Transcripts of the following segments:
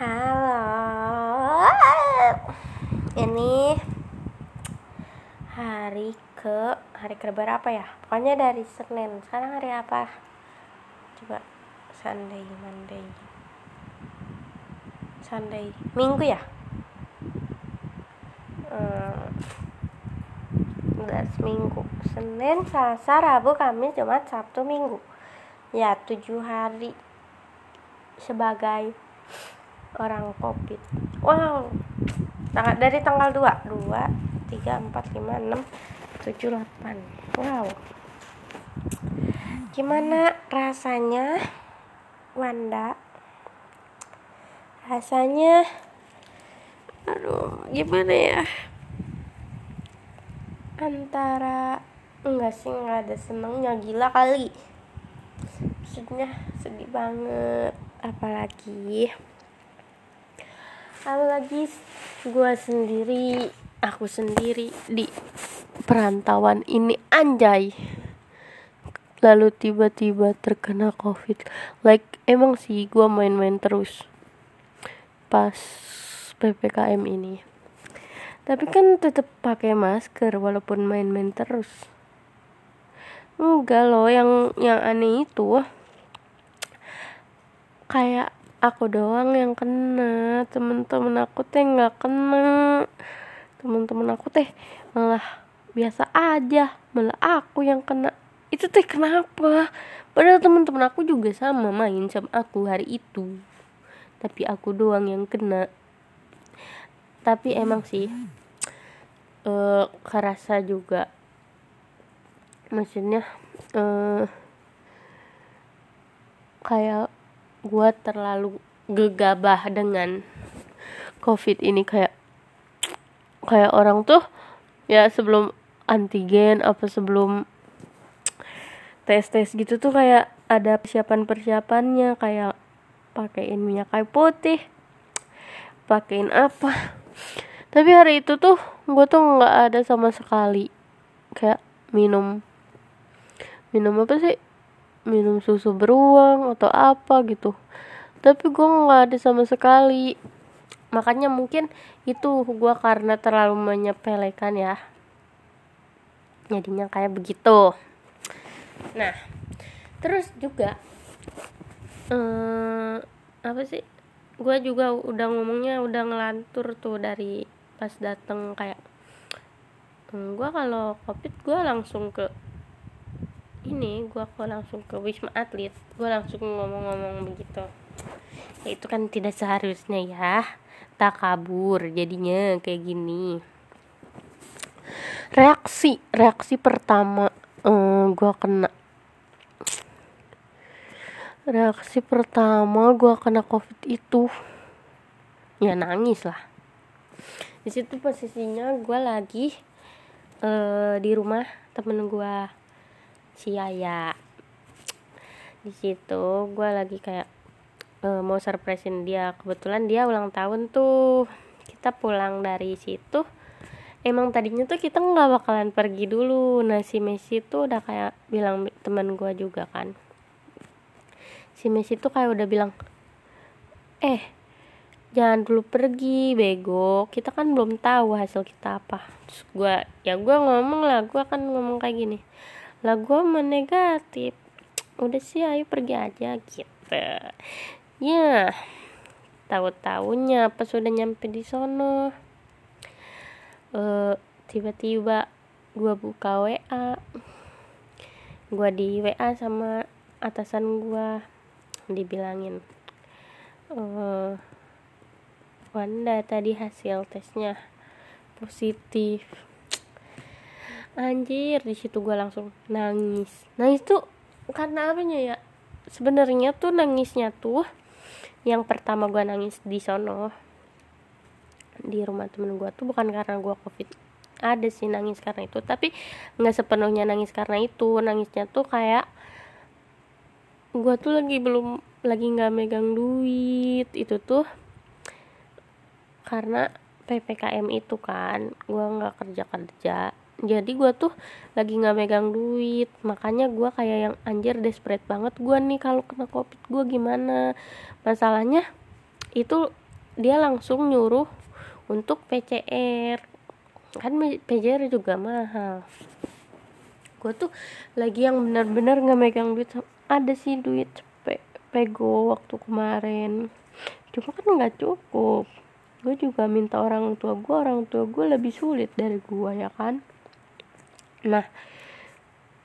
Halo. Ini hari ke hari ke berapa ya? Pokoknya dari Senin. Sekarang hari apa? Coba Sunday, Monday. Sunday. Minggu ya? Hmm, udah seminggu. Senin, Selasa, Rabu, Kamis, Jumat, Sabtu, Minggu. Ya, tujuh hari sebagai orang covid. Wow. Tanggal dari tanggal 2 2 3 4 5 6 7 8 wow. Gimana rasanya Wanda? Rasanya aduh gimana ya? Antara enggak sih enggak ada senengnya. Gila kali. Maksudnya sedih banget. Apalagi apalagi gue sendiri aku sendiri di perantauan ini anjay. Lalu tiba-tiba terkena covid. Like emang sih gue main-main terus pas ppkm ini. Tapi kan tetap pakai masker walaupun main-main terus. Enggak loh yang yang aneh itu kayak aku doang yang kena. Temen-temen aku teh nggak kena. Temen-temen aku teh malah biasa aja. Malah aku yang kena. Itu teh kenapa? Padahal temen-temen aku juga sama main sama aku hari itu. Tapi aku doang yang kena. Tapi emang sih uh, kerasa juga. Maksudnya uh, kayak gue terlalu gegabah dengan covid ini. Kayak kayak orang tuh ya sebelum antigen apa sebelum tes tes gitu tuh kayak ada persiapan persiapannya kayak pakaiin minyak kayu putih pakein apa. Tapi hari itu tuh gue tuh nggak ada sama sekali. Kayak minum minum apa sih minum susu beruang atau apa gitu. Tapi gue nggak ada sama sekali. Makanya mungkin itu gue karena terlalu menyepelekan ya. Jadinya kayak begitu. Nah terus juga eh, apa sih? Gue juga udah ngomongnya udah ngelantur tuh dari pas dateng kayak hmm, gue kalau covid gue langsung ke ini gue kok langsung ke wisma atlet. Gue langsung ngomong-ngomong begitu. Ya itu kan tidak seharusnya ya. Tak kabur jadinya kayak gini. Reaksi reaksi pertama eh, gue kena. Reaksi pertama gue kena covid itu ya nangis lah. Di situ posisinya gue lagi uh, di rumah temen gue si Yaya di situ gue lagi kayak uh, mau surprisein dia. Kebetulan dia ulang tahun tuh. Kita pulang dari situ emang tadinya tuh kita nggak bakalan pergi dulu. Nah si Messi tuh udah kayak bilang teman gue juga kan. Si Messi tuh kayak udah bilang eh jangan dulu pergi bego. Kita kan belum tahu hasil kita apa. Terus gue ya gue ngomong lah. Gue kan ngomong kayak gini lah gue negatif. Udah sih ayo pergi aja gitu. Ya tahu tahunya pas sudah nyampe di sono uh, tiba-tiba gue buka WA gue di WA sama atasan gue dibilangin uh, Wanda tadi hasil tesnya positif anjir di situ gue langsung nangis. Nangis tuh karena apanya ya? Sebenarnya tuh nangisnya tuh yang pertama gue nangis di sono di rumah temen gue tuh bukan karena gue covid. Ada sih nangis karena itu tapi nggak sepenuhnya nangis karena itu. Nangisnya tuh kayak gue tuh lagi belum lagi nggak megang duit. Itu tuh karena ppkm itu kan gue nggak kerja kerja jadi gue tuh lagi nggak megang duit. Makanya gue kayak yang anjir desperate banget gue nih kalau kena covid. Gue gimana? Masalahnya itu dia langsung nyuruh untuk PCR kan PCR juga mahal. Gue tuh lagi yang benar-benar nggak megang duit. Ada sih duit pe pego waktu kemarin. Cuma kan nggak cukup. Gue juga minta orang tua gue orang tua gue lebih sulit dari gue ya kan nah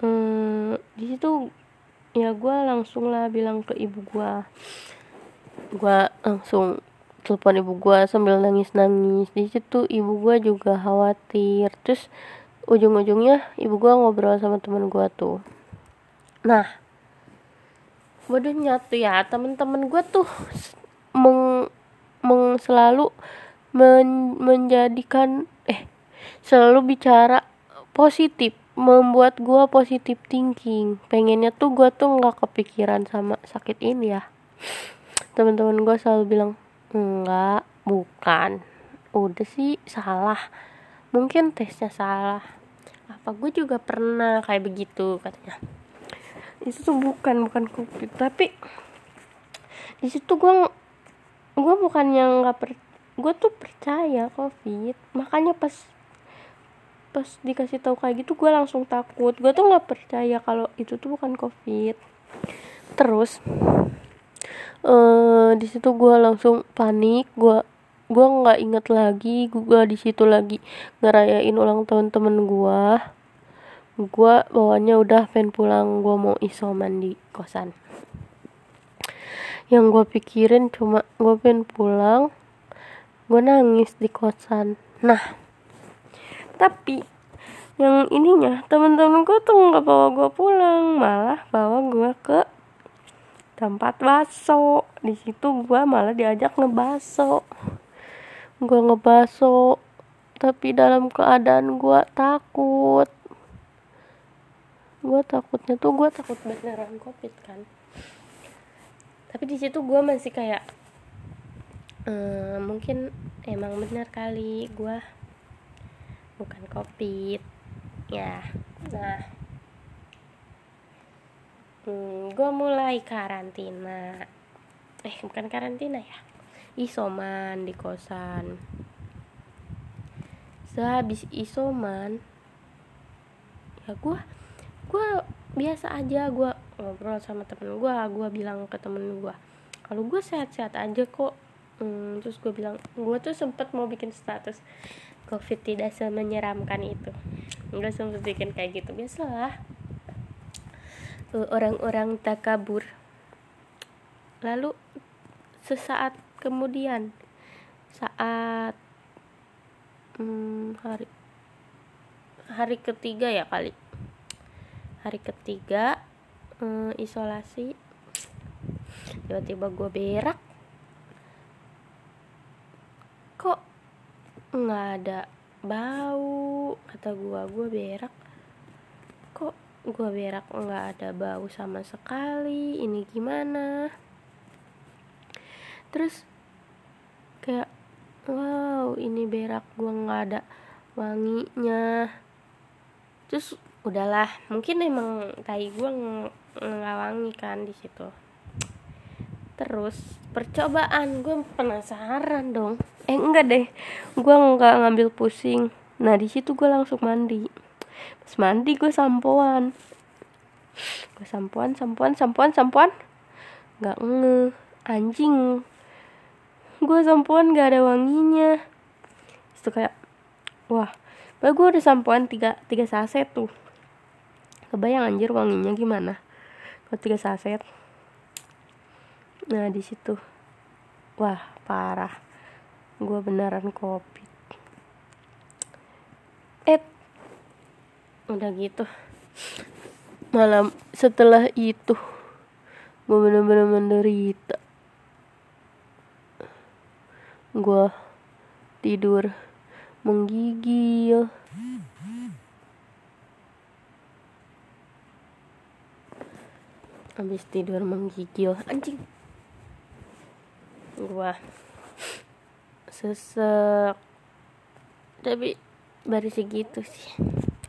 eh, di situ ya gue langsung lah bilang ke ibu gue gue langsung telepon ibu gue sambil nangis nangis di situ ibu gue juga khawatir. Terus ujung-ujungnya ibu gue ngobrol sama teman gue tuh. Nah bodohnya tuh ya. Temen-temen gue tuh meng, meng selalu men, menjadikan eh selalu bicara positif membuat gue positif thinking. Pengennya tuh gue tuh nggak kepikiran sama sakit ini ya. Teman-teman gue selalu bilang enggak bukan. Udah sih salah. Mungkin tesnya salah. Apa gue juga pernah kayak begitu katanya. Itu tuh bukan bukan covid. Tapi di situ gue gue bukan yang nggak per gue tuh percaya covid. Makanya pas pas dikasih tahu kayak gitu gue langsung takut. Gue tuh nggak percaya kalau itu tuh bukan covid. Terus uh, di situ gue langsung panik. Gue gue nggak inget lagi gue di situ lagi ngerayain ulang tahun temen gue gue bawanya udah pengen pulang gue mau isoman di kosan. Yang gue pikirin cuma gue pengen pulang gue nangis di kosan. Nah tapi yang ininya temen-temen gue tuh nggak bawa gue pulang malah bawa gue ke tempat baso di situ gue malah diajak ngebaso. Gue ngebaso tapi dalam keadaan gue takut. Gue takutnya tuh gue takut beneran covid kan. Tapi di situ gue masih kayak ehm, mungkin emang benar kali gue bukan covid ya. Nah. Hmm, gue mulai karantina. Eh bukan karantina ya. Isoman di kosan. Sehabis isoman ya gue gue biasa aja gue ngobrol sama temen gue gue bilang ke temen gue kalau gue sehat-sehat aja kok. Hmm, terus gue bilang gue tuh sempet mau bikin status covid tidak semenyeramkan itu. Nggak sempet bikin kayak gitu. Biasalah. Orang-orang tak kabur lalu sesaat kemudian saat hmm, hari hari ketiga ya kali. Hari ketiga hmm, isolasi. Tiba-tiba gue berak nggak ada bau kata gua. Gua berak. Kok gua berak nggak ada bau sama sekali? Ini gimana? Terus kayak wow ini berak gua nggak ada wanginya. Terus udahlah mungkin emang tai gua nggak wangi kan di situ terus percobaan gue penasaran dong. Eh enggak deh gue nggak ngambil pusing. Nah di situ gue langsung mandi. Pas mandi gue sampoan. Gue sampoan sampoan sampoan sampoan. Nggak nge anjing. Gue sampoan gak ada wanginya. Itu kayak wah bah gue udah sampoan tiga tiga saset tuh. Kebayang anjir wanginya gimana? Kalau tiga saset nah di situ. Wah parah. Gue beneran covid eh udah gitu. Malam setelah itu gue bener-bener menderita. Gue tidur menggigil. Habis tidur menggigil. Anjing gua sesek. Tapi baru segitu sih